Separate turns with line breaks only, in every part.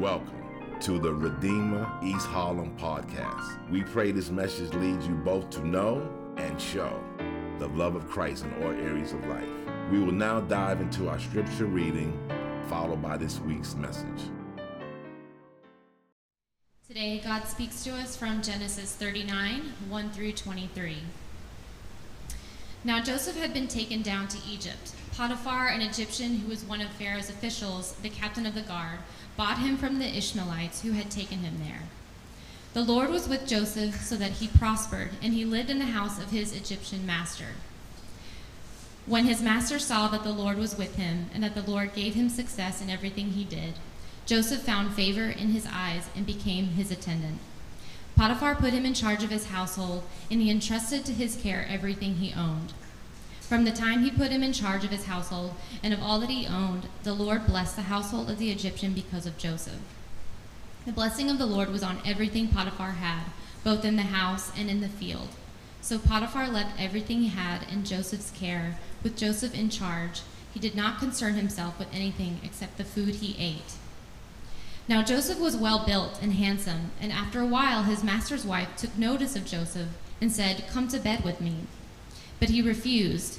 Welcome to the Redeemer East Harlem podcast. We pray this message leads you both to know and show the love of Christ in all areas of life. We will now dive into our scripture reading, followed by this week's message.
Today, God speaks to us from Genesis 39 1 through 23. Now Joseph had been taken down to Egypt. Potiphar, an Egyptian who was one of Pharaoh's officials, the captain of the guard, bought him from the Ishmaelites who had taken him there. The Lord was with Joseph so that he prospered, and he lived in the house of his Egyptian master. When his master saw that the Lord was with him, and that the Lord gave him success in everything he did, Joseph found favor in his eyes and became his attendant. Potiphar put him in charge of his household, and he entrusted to his care everything he owned. From the time he put him in charge of his household and of all that he owned, the Lord blessed the household of the Egyptian because of Joseph. The blessing of the Lord was on everything Potiphar had, both in the house and in the field. So Potiphar left everything he had in Joseph's care, with Joseph in charge. He did not concern himself with anything except the food he ate. Now Joseph was well built and handsome, and after a while his master's wife took notice of Joseph and said, Come to bed with me. But he refused.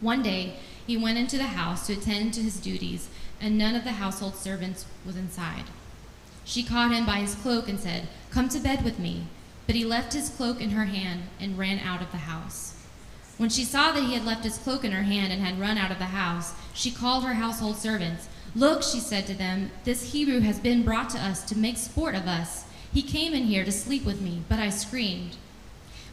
One day, he went into the house to attend to his duties, and none of the household servants was inside. She caught him by his cloak and said, Come to bed with me. But he left his cloak in her hand and ran out of the house. When she saw that he had left his cloak in her hand and had run out of the house, she called her household servants. Look, she said to them, this Hebrew has been brought to us to make sport of us. He came in here to sleep with me, but I screamed.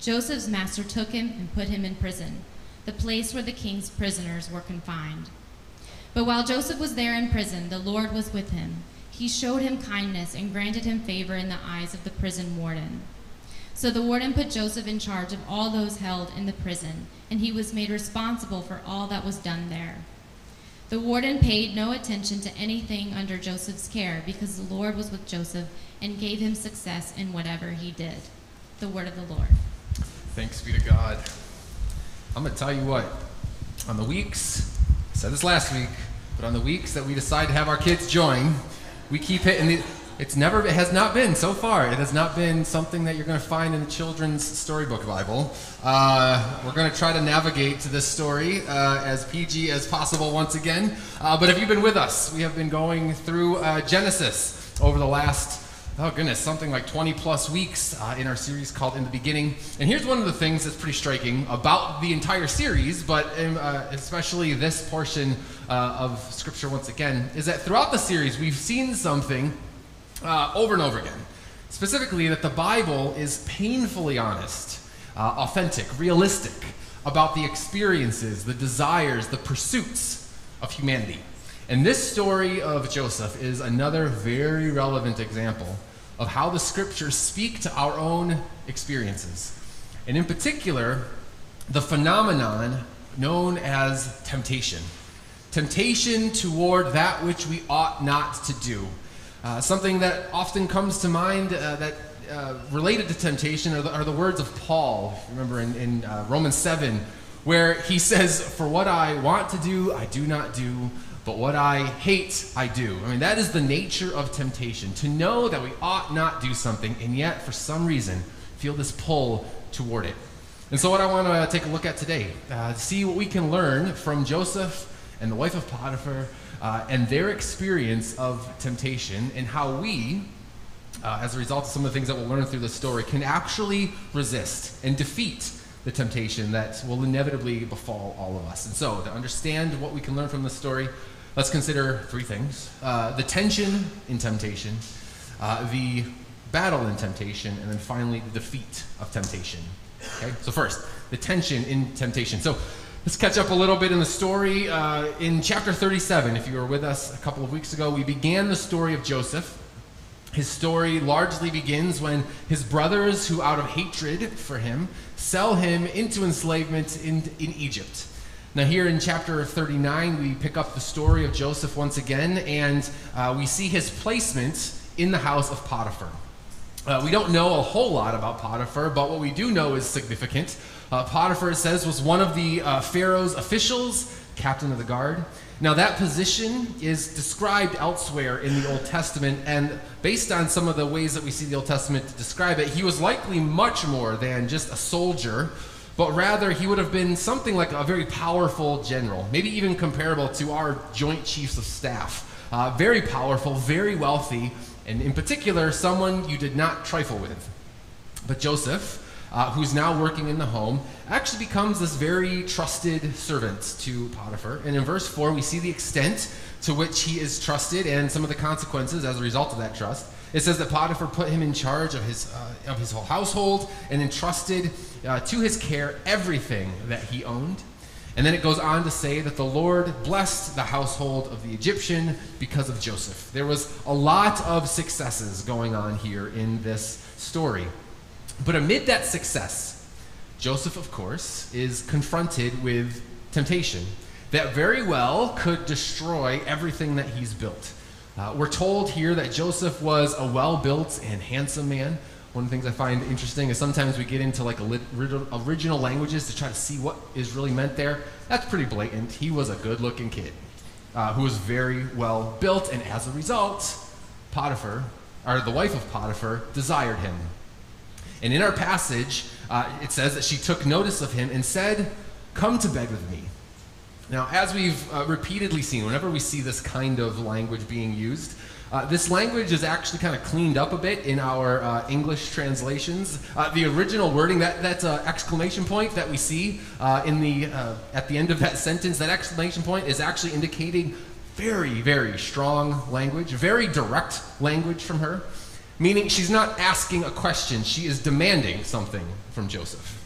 Joseph's master took him and put him in prison, the place where the king's prisoners were confined. But while Joseph was there in prison, the Lord was with him. He showed him kindness and granted him favor in the eyes of the prison warden. So the warden put Joseph in charge of all those held in the prison, and he was made responsible for all that was done there. The warden paid no attention to anything under Joseph's care because the Lord was with Joseph and gave him success in whatever he did. The word of the Lord.
Thanks be to God. I'm going to tell you what, on the weeks I said this last week, but on the weeks that we decide to have our kids join, we keep hitting the. It's never, it has not been so far. It has not been something that you're going to find in the children's storybook Bible. Uh, we're going to try to navigate to this story uh, as PG as possible once again. Uh, but if you've been with us, we have been going through uh, Genesis over the last oh goodness, something like 20 plus weeks uh, in our series called In the Beginning. And here's one of the things that's pretty striking about the entire series, but um, uh, especially this portion uh, of Scripture once again, is that throughout the series we've seen something uh, over and over again. Specifically, that the Bible is painfully honest, uh, authentic, realistic about the experiences, the desires, the pursuits of humanity. And this story of Joseph is another very relevant example of how the scriptures speak to our own experiences. And in particular, the phenomenon known as temptation. Temptation toward that which we ought not to do. Uh, something that often comes to mind uh, that uh, related to temptation are the, are the, words of Paul. Remember in, in uh, Romans 7, where he says, For what I want to do, I do not do but what I hate, I do. I mean, that is the nature of temptation to know that we ought not do something, and yet, for some reason, feel this pull toward it. And so, what I want to take a look at today, uh, see what we can learn from Joseph and the wife of Potiphar uh, and their experience of temptation, and how we, uh, as a result of some of the things that we'll learn through the story, can actually resist and defeat the temptation that will inevitably befall all of us. And so, to understand what we can learn from this story, let's consider three things uh, the tension in temptation, uh, the battle in temptation, and then finally the defeat of temptation. Okay, so first, the tension in temptation. So, Let's catch up a little bit in the story. Uh, in chapter 37, if you were with us a couple of weeks ago, we began the story of Joseph. His story largely begins when his brothers, who out of hatred for him, sell him into enslavement in, in Egypt. Now, here in chapter 39, we pick up the story of Joseph once again, and uh, we see his placement in the house of Potiphar. Uh, we don't know a whole lot about Potiphar, but what we do know is significant. Uh, Potiphar, it says, was one of the uh, Pharaoh's officials, captain of the guard. Now, that position is described elsewhere in the Old Testament, and based on some of the ways that we see the Old Testament describe it, he was likely much more than just a soldier, but rather he would have been something like a very powerful general, maybe even comparable to our Joint Chiefs of Staff. Uh, very powerful, very wealthy, and in particular, someone you did not trifle with. But Joseph, uh, who's now working in the home, actually becomes this very trusted servant to Potiphar. And in verse 4, we see the extent to which he is trusted and some of the consequences as a result of that trust. It says that Potiphar put him in charge of his, uh, of his whole household and entrusted uh, to his care everything that he owned. And then it goes on to say that the Lord blessed the household of the Egyptian because of Joseph. There was a lot of successes going on here in this story. But amid that success, Joseph, of course, is confronted with temptation that very well could destroy everything that he's built. Uh, we're told here that Joseph was a well built and handsome man. One of the things I find interesting is sometimes we get into like original languages to try to see what is really meant there. That's pretty blatant. He was a good looking kid uh, who was very well built, and as a result, Potiphar, or the wife of Potiphar, desired him. And in our passage, uh, it says that she took notice of him and said, Come to bed with me. Now, as we've uh, repeatedly seen, whenever we see this kind of language being used, uh, this language is actually kind of cleaned up a bit in our uh, English translations. Uh, the original wording, that, that uh, exclamation point that we see uh, in the, at the end of that sentence, that exclamation point is actually indicating very, very strong language, very direct language from her. Meaning she's not asking a question, she is demanding something from Joseph.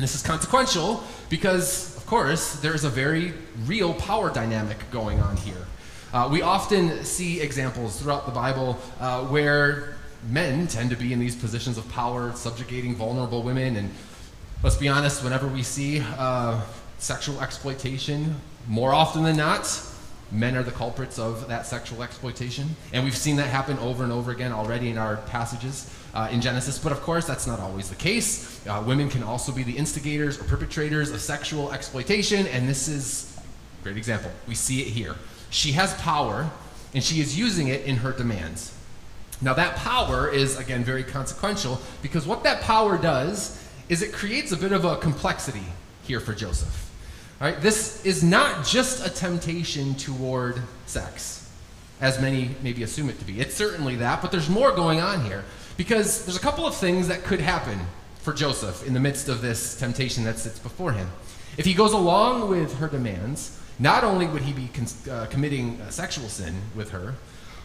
And this is consequential because, course, there is a very real power dynamic going on here. Uh, we often see examples throughout the Bible uh, where men tend to be in these positions of power, subjugating vulnerable women. And let's be honest, whenever we see uh, sexual exploitation, more often than not, men are the culprits of that sexual exploitation. And we've seen that happen over and over again already in our passages uh, in Genesis. But of course, that's not always the case. Uh, women can also be the instigators or perpetrators of sexual exploitation. And this is a great example. We see it here. She has power, and she is using it in her demands. Now, that power is, again, very consequential because what that power does is it creates a bit of a complexity here for Joseph. Right? This is not just a temptation toward sex, as many maybe assume it to be. It's certainly that, but there's more going on here because there's a couple of things that could happen for Joseph in the midst of this temptation that sits before him. If he goes along with her demands, not only would he be con- uh, committing sexual sin with her,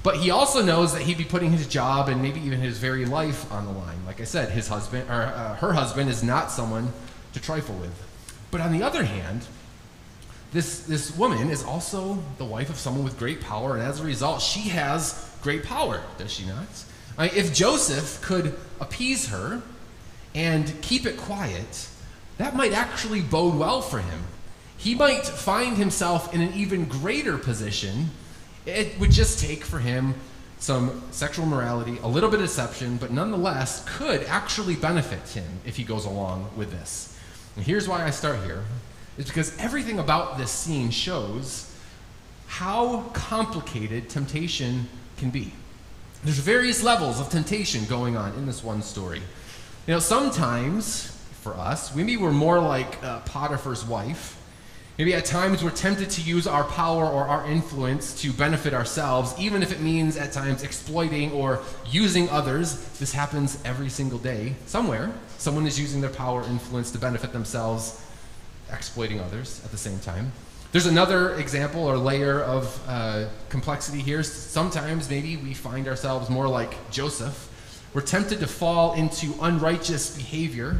but he also knows that he'd be putting his job and maybe even his very life on the line. Like I said, his husband or uh, her husband is not someone to trifle with. But on the other hand, this, this woman is also the wife of someone with great power, and as a result, she has great power, does she not? If Joseph could appease her and keep it quiet, that might actually bode well for him. He might find himself in an even greater position. It would just take for him some sexual morality, a little bit of deception, but nonetheless could actually benefit him if he goes along with this. And here's why I start here is because everything about this scene shows how complicated temptation can be. There's various levels of temptation going on in this one story. You know, sometimes for us, maybe we're more like uh, Potiphar's wife, Maybe at times we're tempted to use our power or our influence to benefit ourselves, even if it means at times exploiting or using others. This happens every single day. Somewhere, someone is using their power or influence to benefit themselves, exploiting others at the same time. There's another example or layer of uh, complexity here. Sometimes maybe we find ourselves more like Joseph. We're tempted to fall into unrighteous behavior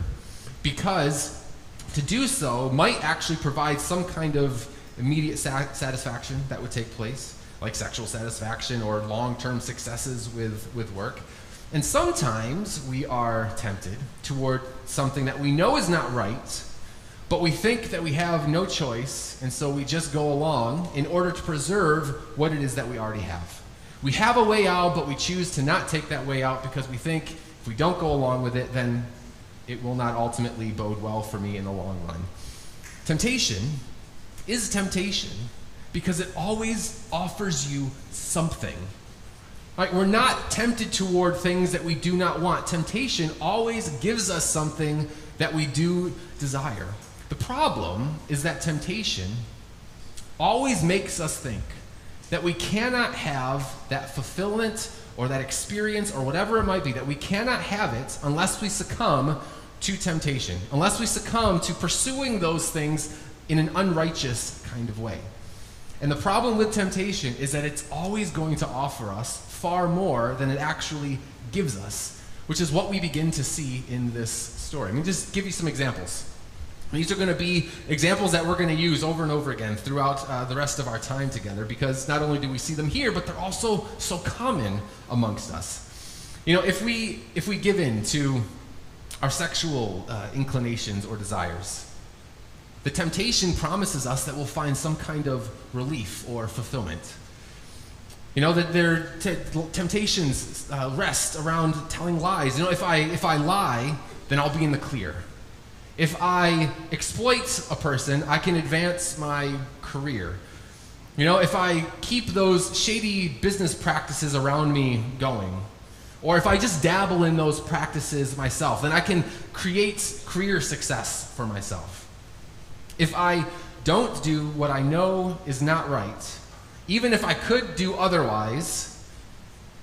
because to do so might actually provide some kind of immediate sa- satisfaction that would take place, like sexual satisfaction or long term successes with, with work. And sometimes we are tempted toward something that we know is not right, but we think that we have no choice, and so we just go along in order to preserve what it is that we already have. We have a way out, but we choose to not take that way out because we think if we don't go along with it, then it will not ultimately bode well for me in the long run. Temptation is temptation because it always offers you something. Right? We're not tempted toward things that we do not want. Temptation always gives us something that we do desire. The problem is that temptation always makes us think that we cannot have that fulfillment or that experience or whatever it might be, that we cannot have it unless we succumb to temptation, unless we succumb to pursuing those things in an unrighteous kind of way. And the problem with temptation is that it's always going to offer us far more than it actually gives us, which is what we begin to see in this story. Let me just give you some examples. These are going to be examples that we're going to use over and over again throughout uh, the rest of our time together because not only do we see them here, but they're also so common amongst us. You know, if we if we give in to our sexual uh, inclinations or desires, the temptation promises us that we'll find some kind of relief or fulfillment. You know that their t- temptations uh, rest around telling lies. You know, if I if I lie, then I'll be in the clear. If I exploit a person, I can advance my career. You know, if I keep those shady business practices around me going, or if I just dabble in those practices myself, then I can create career success for myself. If I don't do what I know is not right, even if I could do otherwise,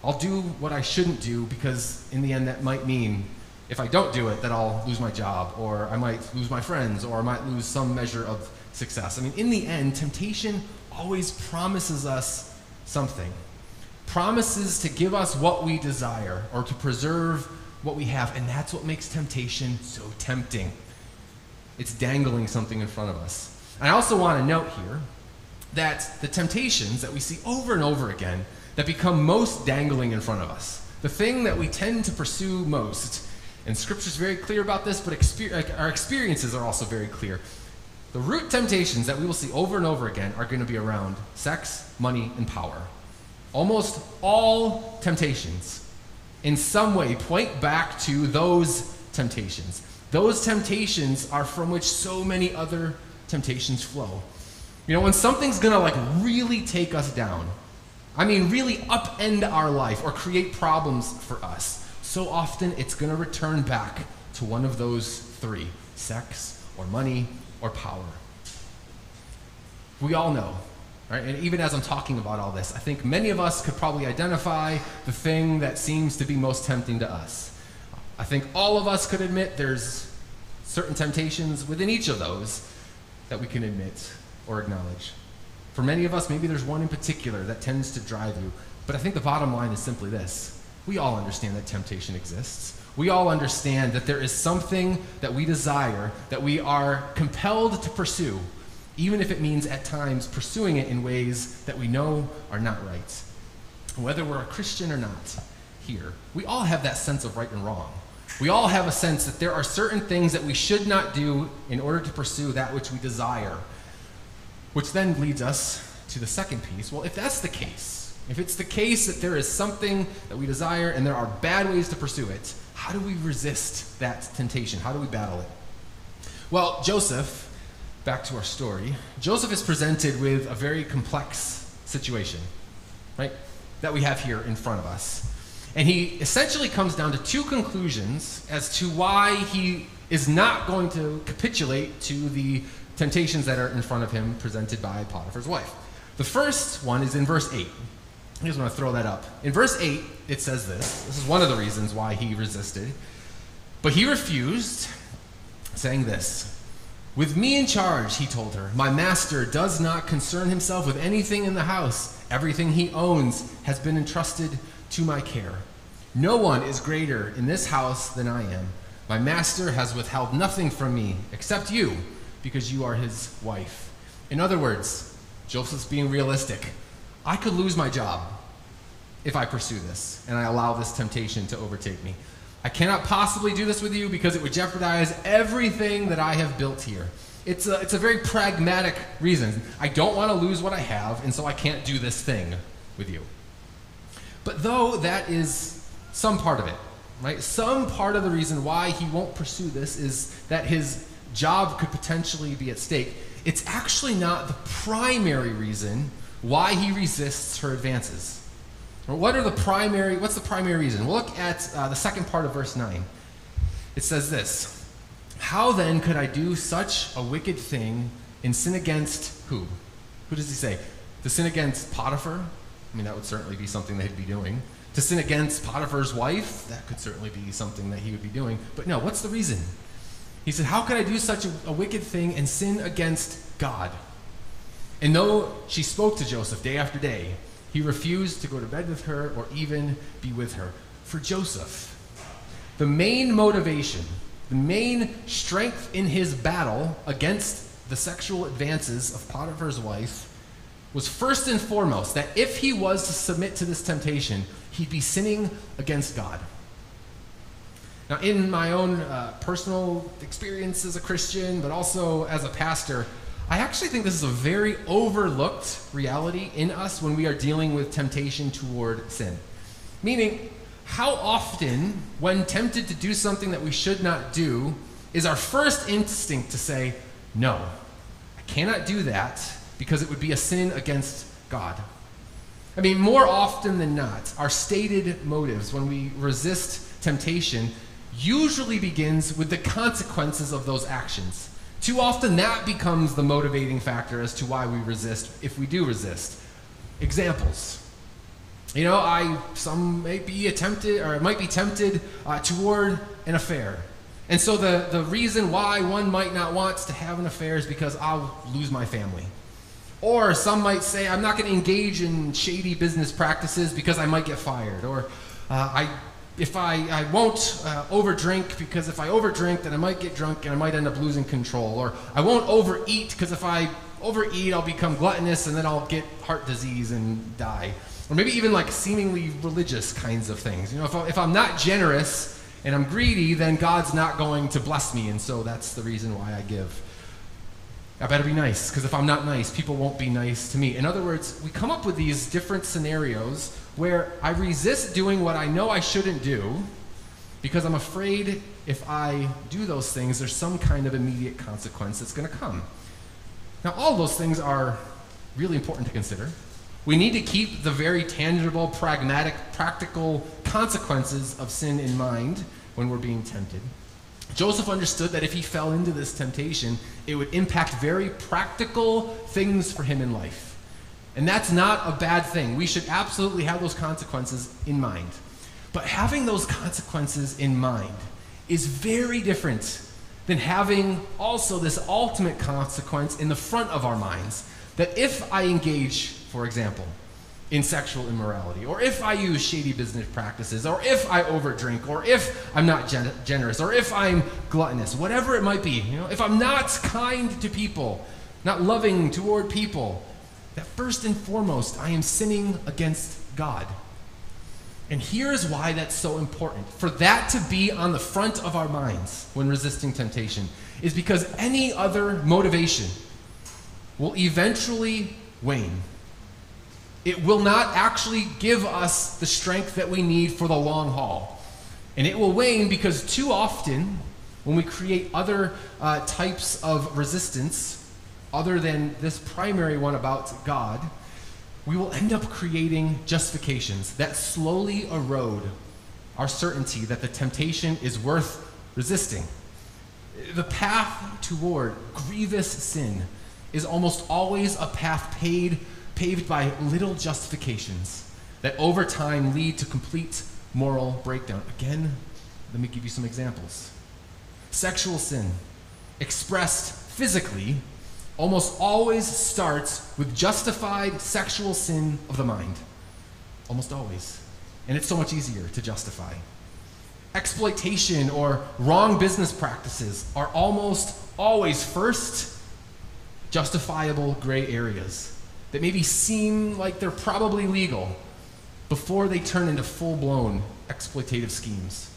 I'll do what I shouldn't do because in the end that might mean if I don't do it, then I'll lose my job, or I might lose my friends, or I might lose some measure of success. I mean, in the end, temptation always promises us something. Promises to give us what we desire, or to preserve what we have, and that's what makes temptation so tempting. It's dangling something in front of us. I also want to note here that the temptations that we see over and over again that become most dangling in front of us, the thing that we tend to pursue most, and Scripture's very clear about this, but our experiences are also very clear. The root temptations that we will see over and over again are going to be around sex, money, and power. Almost all temptations, in some way, point back to those temptations. Those temptations are from which so many other temptations flow. You know, when something's going to like really take us down, I mean, really upend our life or create problems for us so often it's going to return back to one of those three sex or money or power. We all know, right? And even as I'm talking about all this, I think many of us could probably identify the thing that seems to be most tempting to us. I think all of us could admit there's certain temptations within each of those that we can admit or acknowledge. For many of us, maybe there's one in particular that tends to drive you. But I think the bottom line is simply this we all understand that temptation exists. We all understand that there is something that we desire, that we are compelled to pursue, even if it means at times pursuing it in ways that we know are not right. Whether we're a Christian or not, here, we all have that sense of right and wrong. We all have a sense that there are certain things that we should not do in order to pursue that which we desire. Which then leads us to the second piece. Well, if that's the case, if it's the case that there is something that we desire and there are bad ways to pursue it, how do we resist that temptation? How do we battle it? Well, Joseph, back to our story, Joseph is presented with a very complex situation, right? That we have here in front of us. And he essentially comes down to two conclusions as to why he is not going to capitulate to the temptations that are in front of him presented by Potiphar's wife. The first one is in verse 8. I just want to throw that up. In verse 8, it says this. This is one of the reasons why he resisted. But he refused, saying this With me in charge, he told her, my master does not concern himself with anything in the house. Everything he owns has been entrusted to my care. No one is greater in this house than I am. My master has withheld nothing from me except you, because you are his wife. In other words, Joseph's being realistic. I could lose my job if I pursue this and I allow this temptation to overtake me. I cannot possibly do this with you because it would jeopardize everything that I have built here. It's a, it's a very pragmatic reason. I don't want to lose what I have, and so I can't do this thing with you. But though that is some part of it, right? Some part of the reason why he won't pursue this is that his job could potentially be at stake. It's actually not the primary reason why he resists her advances. What are the primary, what's the primary reason? Look at uh, the second part of verse 9. It says this How then could I do such a wicked thing and sin against who? Who does he say? To sin against Potiphar? I mean, that would certainly be something that he'd be doing. To sin against Potiphar's wife? That could certainly be something that he would be doing. But no, what's the reason? He said, How could I do such a, a wicked thing and sin against God? And though she spoke to Joseph day after day, he refused to go to bed with her or even be with her. For Joseph, the main motivation, the main strength in his battle against the sexual advances of Potiphar's wife was first and foremost that if he was to submit to this temptation, he'd be sinning against God. Now, in my own uh, personal experience as a Christian, but also as a pastor, I actually think this is a very overlooked reality in us when we are dealing with temptation toward sin. Meaning, how often, when tempted to do something that we should not do, is our first instinct to say, No, I cannot do that because it would be a sin against God. I mean, more often than not, our stated motives when we resist temptation usually begins with the consequences of those actions. Too often that becomes the motivating factor as to why we resist, if we do resist. Examples. You know, I some may be tempted or might be tempted uh, toward an affair. And so the, the reason why one might not want to have an affair is because I'll lose my family. Or some might say, I'm not going to engage in shady business practices because I might get fired. Or uh, I if I, I won't uh, overdrink because if I overdrink, then I might get drunk and I might end up losing control. Or I won't overeat because if I overeat, I'll become gluttonous and then I'll get heart disease and die. Or maybe even like seemingly religious kinds of things. You know, if, I, if I'm not generous and I'm greedy, then God's not going to bless me. And so that's the reason why I give. I better be nice because if I'm not nice, people won't be nice to me. In other words, we come up with these different scenarios where I resist doing what I know I shouldn't do because I'm afraid if I do those things, there's some kind of immediate consequence that's going to come. Now, all those things are really important to consider. We need to keep the very tangible, pragmatic, practical consequences of sin in mind when we're being tempted. Joseph understood that if he fell into this temptation, it would impact very practical things for him in life. And that's not a bad thing. We should absolutely have those consequences in mind. But having those consequences in mind is very different than having also this ultimate consequence in the front of our minds. That if I engage, for example, in sexual immorality, or if I use shady business practices, or if I overdrink, or if I'm not gen- generous, or if I'm gluttonous, whatever it might be, you know, if I'm not kind to people, not loving toward people, that first and foremost, I am sinning against God. And here's why that's so important. For that to be on the front of our minds when resisting temptation is because any other motivation will eventually wane. It will not actually give us the strength that we need for the long haul. And it will wane because too often, when we create other uh, types of resistance, other than this primary one about God, we will end up creating justifications that slowly erode our certainty that the temptation is worth resisting. The path toward grievous sin is almost always a path paid, paved by little justifications that over time lead to complete moral breakdown. Again, let me give you some examples. Sexual sin, expressed physically, almost always starts with justified sexual sin of the mind. Almost always. And it's so much easier to justify. Exploitation or wrong business practices are almost always first justifiable gray areas that maybe seem like they're probably legal before they turn into full blown exploitative schemes.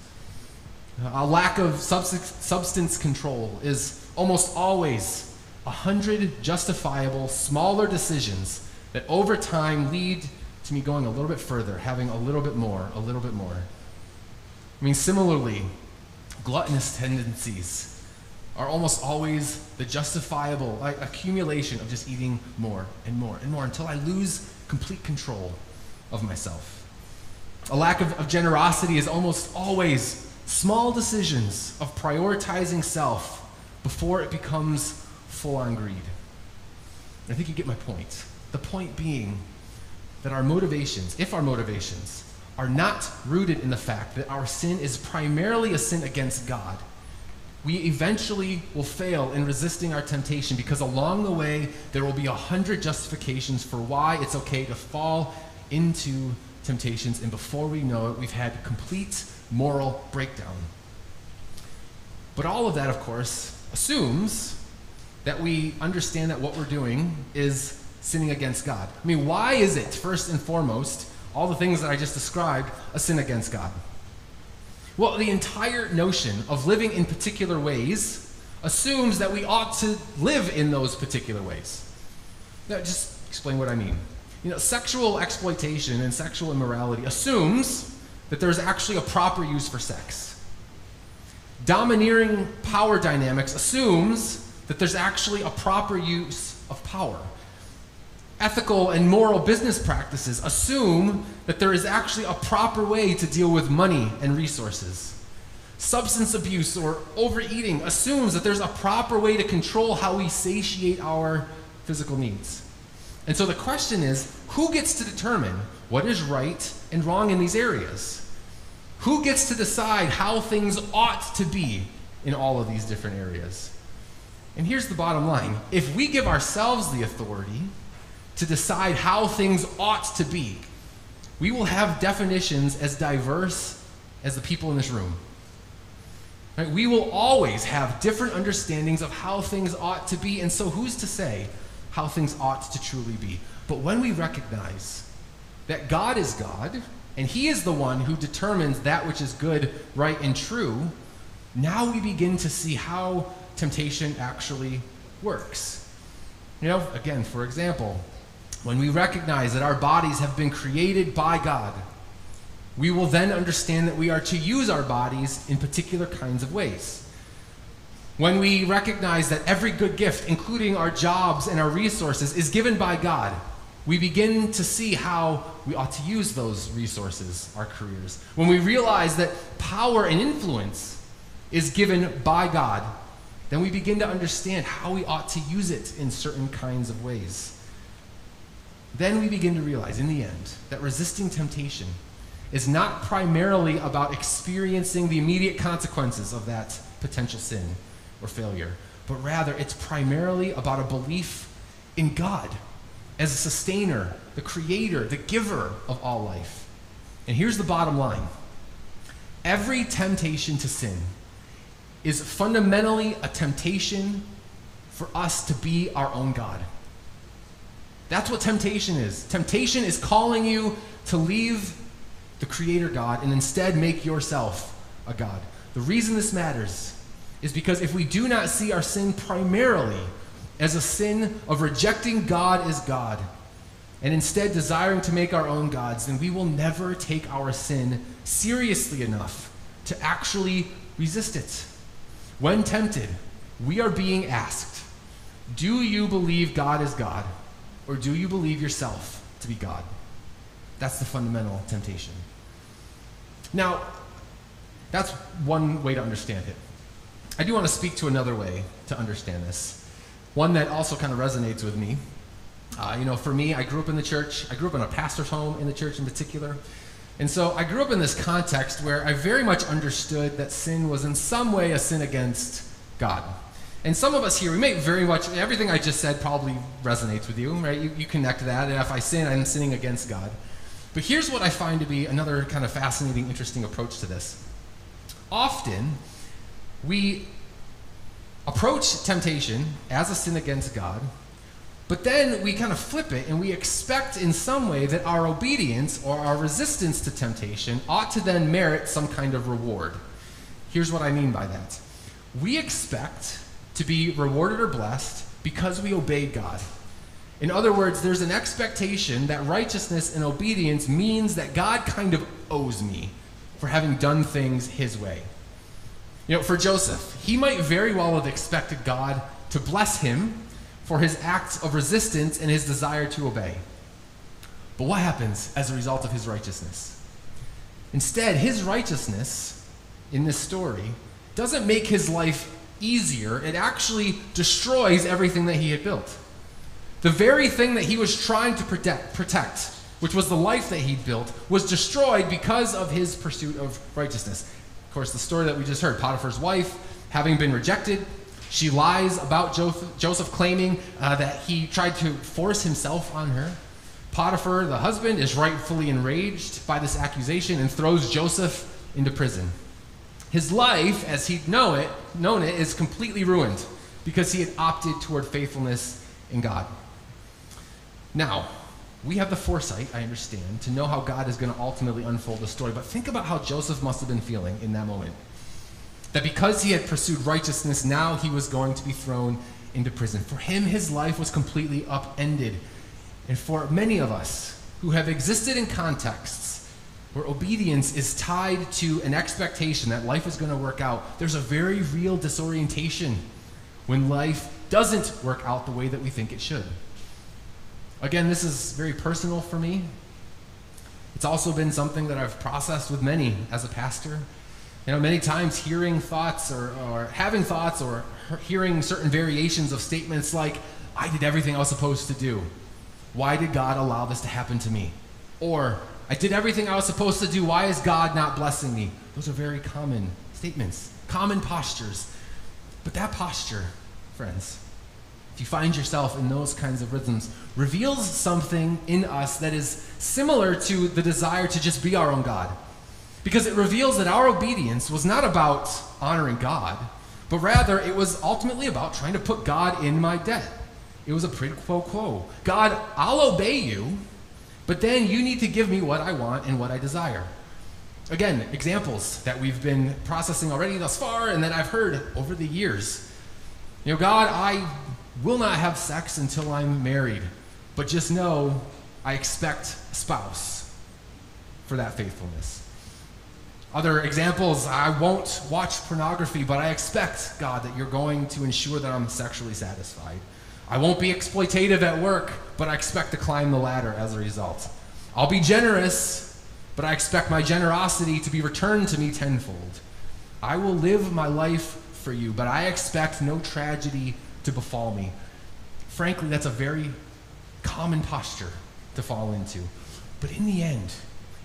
A lack of substance control is almost always a hundred justifiable, smaller decisions that over time lead to me going a little bit further, having a little bit more, a little bit more. I mean, similarly, gluttonous tendencies are almost always the justifiable like, accumulation of just eating more and more and more until I lose complete control of myself. A lack of, of generosity is almost always small decisions of prioritizing self before it becomes full on greed. I think you get my point. The point being that our motivations, if our motivations, are not rooted in the fact that our sin is primarily a sin against God, we eventually will fail in resisting our temptation because along the way there will be a hundred justifications for why it's okay to fall into temptations, and before we know it, we've had complete moral breakdown. But all of that, of course, assumes that we understand that what we're doing is sinning against God. I mean, why is it, first and foremost, all the things that I just described, a sin against God? Well, the entire notion of living in particular ways assumes that we ought to live in those particular ways. Now, just explain what I mean. You know, sexual exploitation and sexual immorality assumes that there's actually a proper use for sex. Domineering power dynamics assumes that there's actually a proper use of power. Ethical and moral business practices assume that there is actually a proper way to deal with money and resources. Substance abuse or overeating assumes that there's a proper way to control how we satiate our physical needs. And so the question is who gets to determine what is right and wrong in these areas? Who gets to decide how things ought to be in all of these different areas? And here's the bottom line if we give ourselves the authority to decide how things ought to be, we will have definitions as diverse as the people in this room. Right? We will always have different understandings of how things ought to be, and so who's to say how things ought to truly be? But when we recognize that God is God, and He is the one who determines that which is good, right, and true, now we begin to see how temptation actually works. You know, again, for example, when we recognize that our bodies have been created by God, we will then understand that we are to use our bodies in particular kinds of ways. When we recognize that every good gift, including our jobs and our resources, is given by God, we begin to see how we ought to use those resources, our careers. When we realize that power and influence is given by God, then we begin to understand how we ought to use it in certain kinds of ways. Then we begin to realize, in the end, that resisting temptation is not primarily about experiencing the immediate consequences of that potential sin or failure, but rather it's primarily about a belief in God as a sustainer, the creator, the giver of all life. And here's the bottom line every temptation to sin is fundamentally a temptation for us to be our own God. That's what temptation is. Temptation is calling you to leave the Creator God and instead make yourself a God. The reason this matters is because if we do not see our sin primarily as a sin of rejecting God as God and instead desiring to make our own gods, then we will never take our sin seriously enough to actually resist it. When tempted, we are being asked Do you believe God is God, or do you believe yourself to be God? That's the fundamental temptation. Now, that's one way to understand it. I do want to speak to another way to understand this. One that also kind of resonates with me. Uh, you know, for me, I grew up in the church. I grew up in a pastor's home in the church in particular. And so I grew up in this context where I very much understood that sin was in some way a sin against God. And some of us here, we may very much, everything I just said probably resonates with you, right? You, you connect that. And if I sin, I'm sinning against God. But here's what I find to be another kind of fascinating, interesting approach to this. Often, we approach temptation as a sin against God, but then we kind of flip it and we expect in some way that our obedience or our resistance to temptation ought to then merit some kind of reward. Here's what I mean by that we expect to be rewarded or blessed because we obey God. In other words, there's an expectation that righteousness and obedience means that God kind of owes me for having done things his way. You know, for Joseph, he might very well have expected God to bless him for his acts of resistance and his desire to obey. But what happens as a result of his righteousness? Instead, his righteousness in this story doesn't make his life easier, it actually destroys everything that he had built. The very thing that he was trying to protect, protect which was the life that he'd built, was destroyed because of his pursuit of righteousness. Of course, the story that we just heard Potiphar's wife, having been rejected, she lies about Joseph, claiming uh, that he tried to force himself on her. Potiphar, the husband, is rightfully enraged by this accusation and throws Joseph into prison. His life, as he'd know it, known it, is completely ruined because he had opted toward faithfulness in God. Now, we have the foresight, I understand, to know how God is going to ultimately unfold the story. But think about how Joseph must have been feeling in that moment. That because he had pursued righteousness, now he was going to be thrown into prison. For him, his life was completely upended. And for many of us who have existed in contexts where obedience is tied to an expectation that life is going to work out, there's a very real disorientation when life doesn't work out the way that we think it should. Again, this is very personal for me. It's also been something that I've processed with many as a pastor. You know, many times hearing thoughts or, or having thoughts or hearing certain variations of statements like, I did everything I was supposed to do. Why did God allow this to happen to me? Or, I did everything I was supposed to do. Why is God not blessing me? Those are very common statements, common postures. But that posture, friends, if you find yourself in those kinds of rhythms, reveals something in us that is similar to the desire to just be our own God. Because it reveals that our obedience was not about honoring God, but rather it was ultimately about trying to put God in my debt. It was a quid pro quo. God, I'll obey you, but then you need to give me what I want and what I desire. Again, examples that we've been processing already thus far and that I've heard over the years. You know, God, I will not have sex until I'm married, but just know I expect a spouse for that faithfulness. Other examples, I won't watch pornography, but I expect, God, that you're going to ensure that I'm sexually satisfied. I won't be exploitative at work, but I expect to climb the ladder as a result. I'll be generous, but I expect my generosity to be returned to me tenfold. I will live my life for you, but I expect no tragedy to befall me. Frankly, that's a very common posture to fall into. But in the end,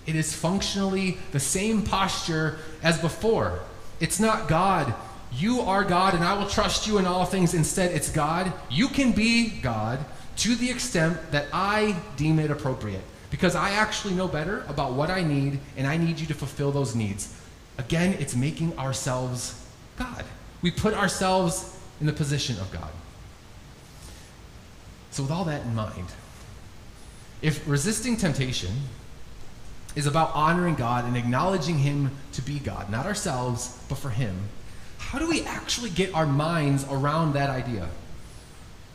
it is functionally the same posture as before. It's not God, you are God and I will trust you in all things. Instead, it's God, you can be God to the extent that I deem it appropriate. Because I actually know better about what I need and I need you to fulfill those needs. Again, it's making ourselves God. We put ourselves in the position of God. So, with all that in mind, if resisting temptation is about honoring God and acknowledging Him to be God, not ourselves, but for Him, how do we actually get our minds around that idea?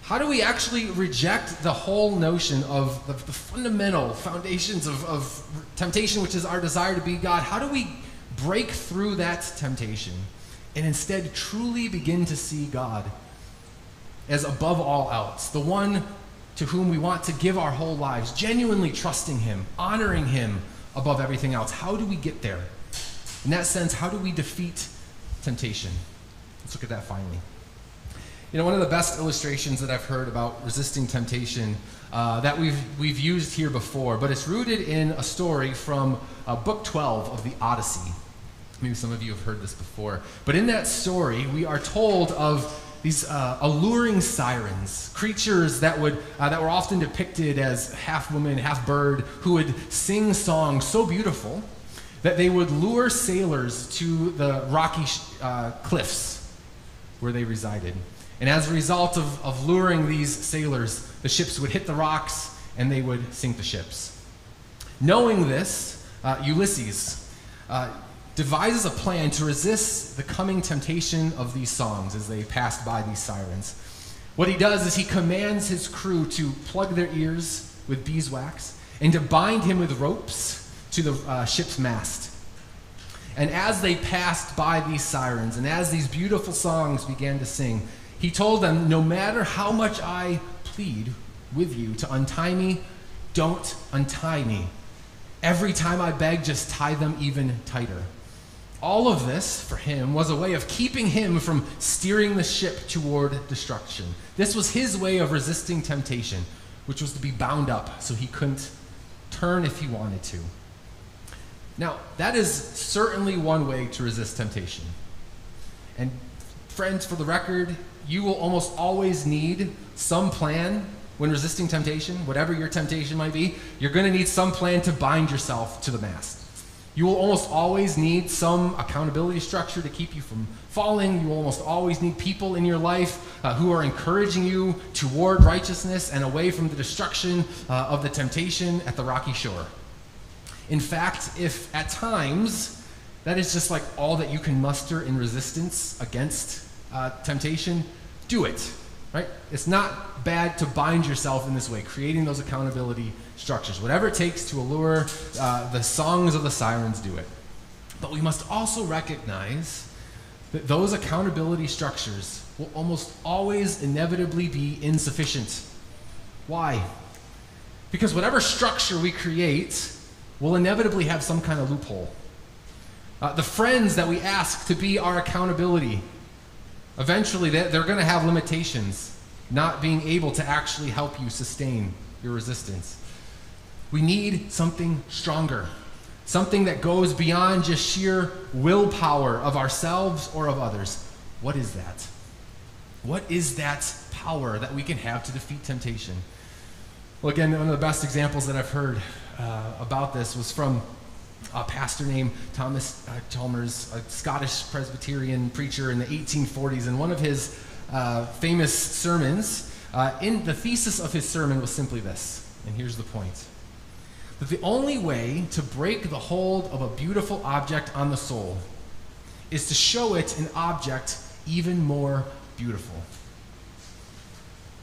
How do we actually reject the whole notion of the, the fundamental foundations of, of temptation, which is our desire to be God? How do we break through that temptation and instead truly begin to see God as above all else, the one to whom we want to give our whole lives, genuinely trusting Him, honoring Him above everything else. How do we get there? In that sense, how do we defeat temptation? Let's look at that finally. You know, one of the best illustrations that I've heard about resisting temptation uh, that we've, we've used here before, but it's rooted in a story from uh, Book 12 of the Odyssey. Maybe some of you have heard this before. But in that story, we are told of these uh, alluring sirens, creatures that, would, uh, that were often depicted as half woman, half bird, who would sing songs so beautiful that they would lure sailors to the rocky uh, cliffs where they resided. And as a result of, of luring these sailors, the ships would hit the rocks and they would sink the ships. Knowing this, uh, Ulysses uh, devises a plan to resist the coming temptation of these songs as they passed by these sirens. What he does is he commands his crew to plug their ears with beeswax and to bind him with ropes to the uh, ship's mast. And as they passed by these sirens and as these beautiful songs began to sing, he told them, No matter how much I plead with you to untie me, don't untie me. Every time I beg, just tie them even tighter. All of this, for him, was a way of keeping him from steering the ship toward destruction. This was his way of resisting temptation, which was to be bound up so he couldn't turn if he wanted to. Now, that is certainly one way to resist temptation. And, friends, for the record, you will almost always need some plan when resisting temptation, whatever your temptation might be. You're going to need some plan to bind yourself to the mast. You will almost always need some accountability structure to keep you from falling. You will almost always need people in your life uh, who are encouraging you toward righteousness and away from the destruction uh, of the temptation at the rocky shore. In fact, if at times that is just like all that you can muster in resistance against uh, temptation, do it. Right? It's not bad to bind yourself in this way, creating those accountability structures. Whatever it takes to allure uh, the songs of the sirens, do it. But we must also recognize that those accountability structures will almost always inevitably be insufficient. Why? Because whatever structure we create will inevitably have some kind of loophole. Uh, the friends that we ask to be our accountability, eventually they're, they're going to have limitations, not being able to actually help you sustain your resistance. We need something stronger, something that goes beyond just sheer willpower of ourselves or of others. What is that? What is that power that we can have to defeat temptation? Well, again, one of the best examples that I've heard uh, about this was from a pastor named Thomas uh, Chalmers, a Scottish Presbyterian preacher in the 1840s. And one of his uh, famous sermons, uh, in the thesis of his sermon was simply this. And here's the point that the only way to break the hold of a beautiful object on the soul is to show it an object even more beautiful.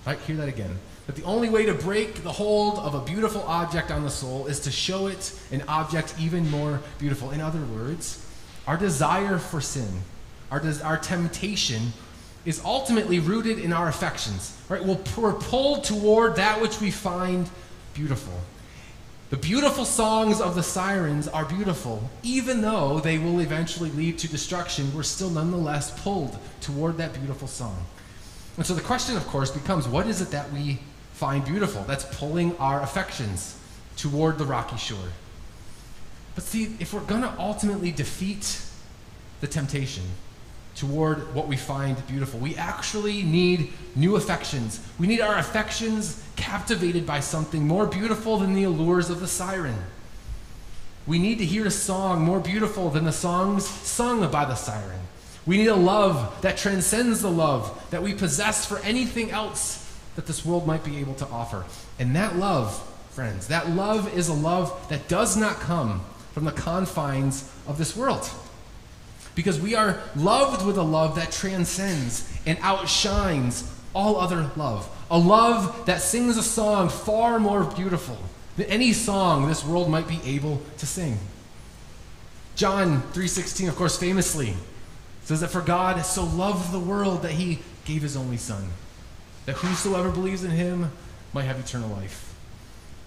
Right? Hear that again. That the only way to break the hold of a beautiful object on the soul is to show it an object even more beautiful. In other words, our desire for sin, our, des- our temptation, is ultimately rooted in our affections. Right? We're pulled toward that which we find beautiful. The beautiful songs of the sirens are beautiful. Even though they will eventually lead to destruction, we're still nonetheless pulled toward that beautiful song. And so the question, of course, becomes what is it that we find beautiful? That's pulling our affections toward the rocky shore. But see, if we're going to ultimately defeat the temptation, toward what we find beautiful. We actually need new affections. We need our affections captivated by something more beautiful than the allures of the siren. We need to hear a song more beautiful than the songs sung by the siren. We need a love that transcends the love that we possess for anything else that this world might be able to offer. And that love, friends, that love is a love that does not come from the confines of this world. Because we are loved with a love that transcends and outshines all other love. A love that sings a song far more beautiful than any song this world might be able to sing. John 3:16 of course famously says that for God so loved the world that he gave his only son that whosoever believes in him might have eternal life.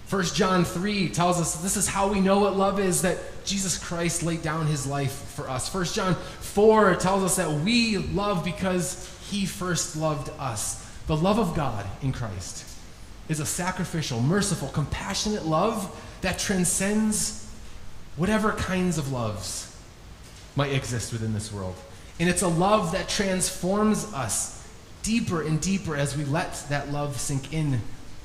1 John 3 tells us this is how we know what love is that Jesus Christ laid down his life for us. 1 John 4 tells us that we love because he first loved us. The love of God in Christ is a sacrificial, merciful, compassionate love that transcends whatever kinds of loves might exist within this world. And it's a love that transforms us deeper and deeper as we let that love sink in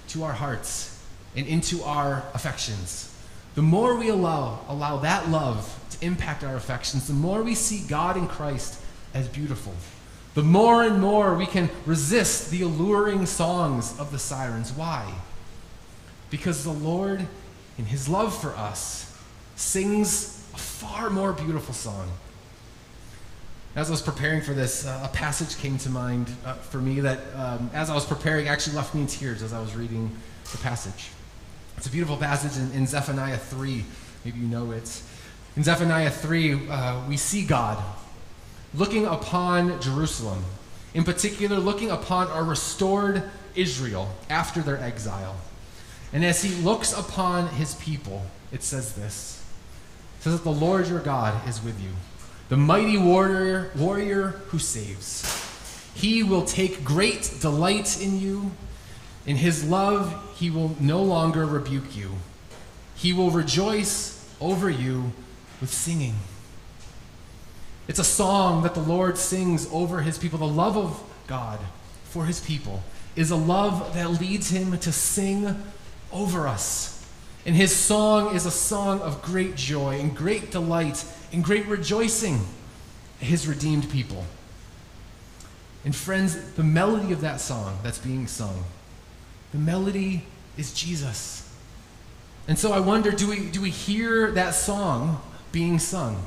to our hearts and into our affections. The more we allow, allow that love to impact our affections, the more we see God in Christ as beautiful. The more and more we can resist the alluring songs of the sirens. Why? Because the Lord, in His love for us, sings a far more beautiful song. As I was preparing for this, uh, a passage came to mind uh, for me that, um, as I was preparing, actually left me in tears as I was reading the passage. It's a beautiful passage in, in Zephaniah 3. Maybe you know it. In Zephaniah 3, uh, we see God looking upon Jerusalem, in particular, looking upon a restored Israel after their exile. And as he looks upon his people, it says this it says that the Lord your God is with you, the mighty warrior, warrior who saves. He will take great delight in you. In his love, he will no longer rebuke you. He will rejoice over you with singing. It's a song that the Lord sings over his people. The love of God for his people is a love that leads him to sing over us. And his song is a song of great joy and great delight and great rejoicing, his redeemed people. And friends, the melody of that song that's being sung the melody is Jesus. And so I wonder do we, do we hear that song being sung?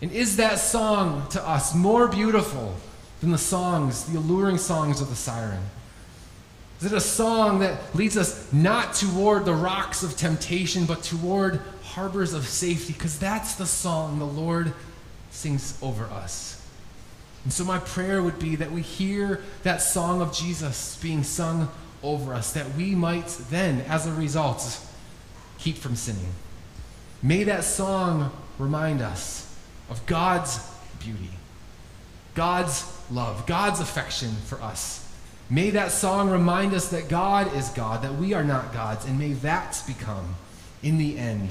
And is that song to us more beautiful than the songs, the alluring songs of the siren? Is it a song that leads us not toward the rocks of temptation, but toward harbors of safety? Because that's the song the Lord sings over us. And so, my prayer would be that we hear that song of Jesus being sung over us, that we might then, as a result, keep from sinning. May that song remind us of God's beauty, God's love, God's affection for us. May that song remind us that God is God, that we are not gods, and may that become, in the end,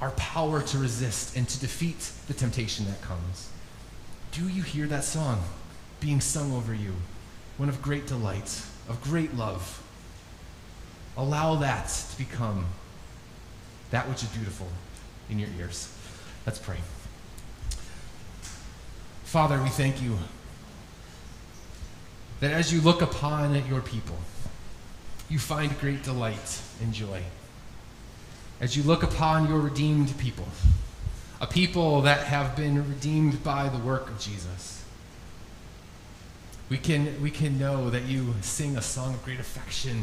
our power to resist and to defeat the temptation that comes. Do you hear that song being sung over you? One of great delight of great love. Allow that to become that which is beautiful in your ears. Let's pray. Father, we thank you that as you look upon your people, you find great delight and joy. As you look upon your redeemed people, a people that have been redeemed by the work of Jesus we can, we can know that you sing a song of great affection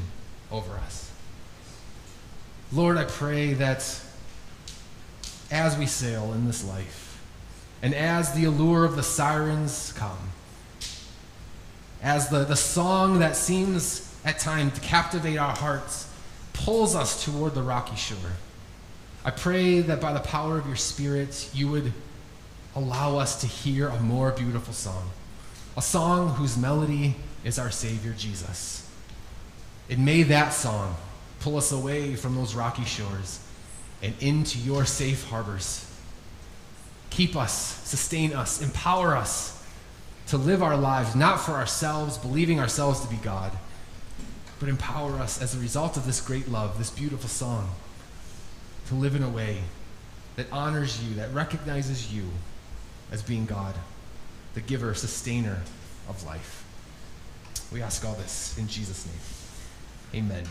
over us. Lord, I pray that as we sail in this life, and as the allure of the sirens come, as the, the song that seems at times to captivate our hearts pulls us toward the rocky shore, I pray that by the power of your Spirit, you would allow us to hear a more beautiful song a song whose melody is our Savior Jesus. And may that song pull us away from those rocky shores and into your safe harbors. Keep us, sustain us, empower us to live our lives not for ourselves, believing ourselves to be God, but empower us as a result of this great love, this beautiful song, to live in a way that honors you, that recognizes you as being God the giver, sustainer of life. We ask all this in Jesus' name. Amen.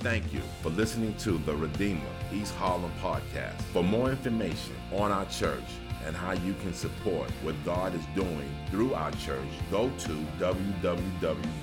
Thank you for listening to the Redeemer East Harlem podcast. For more information on our church and how you can support what God is doing through our church, go to www.reh.nyc.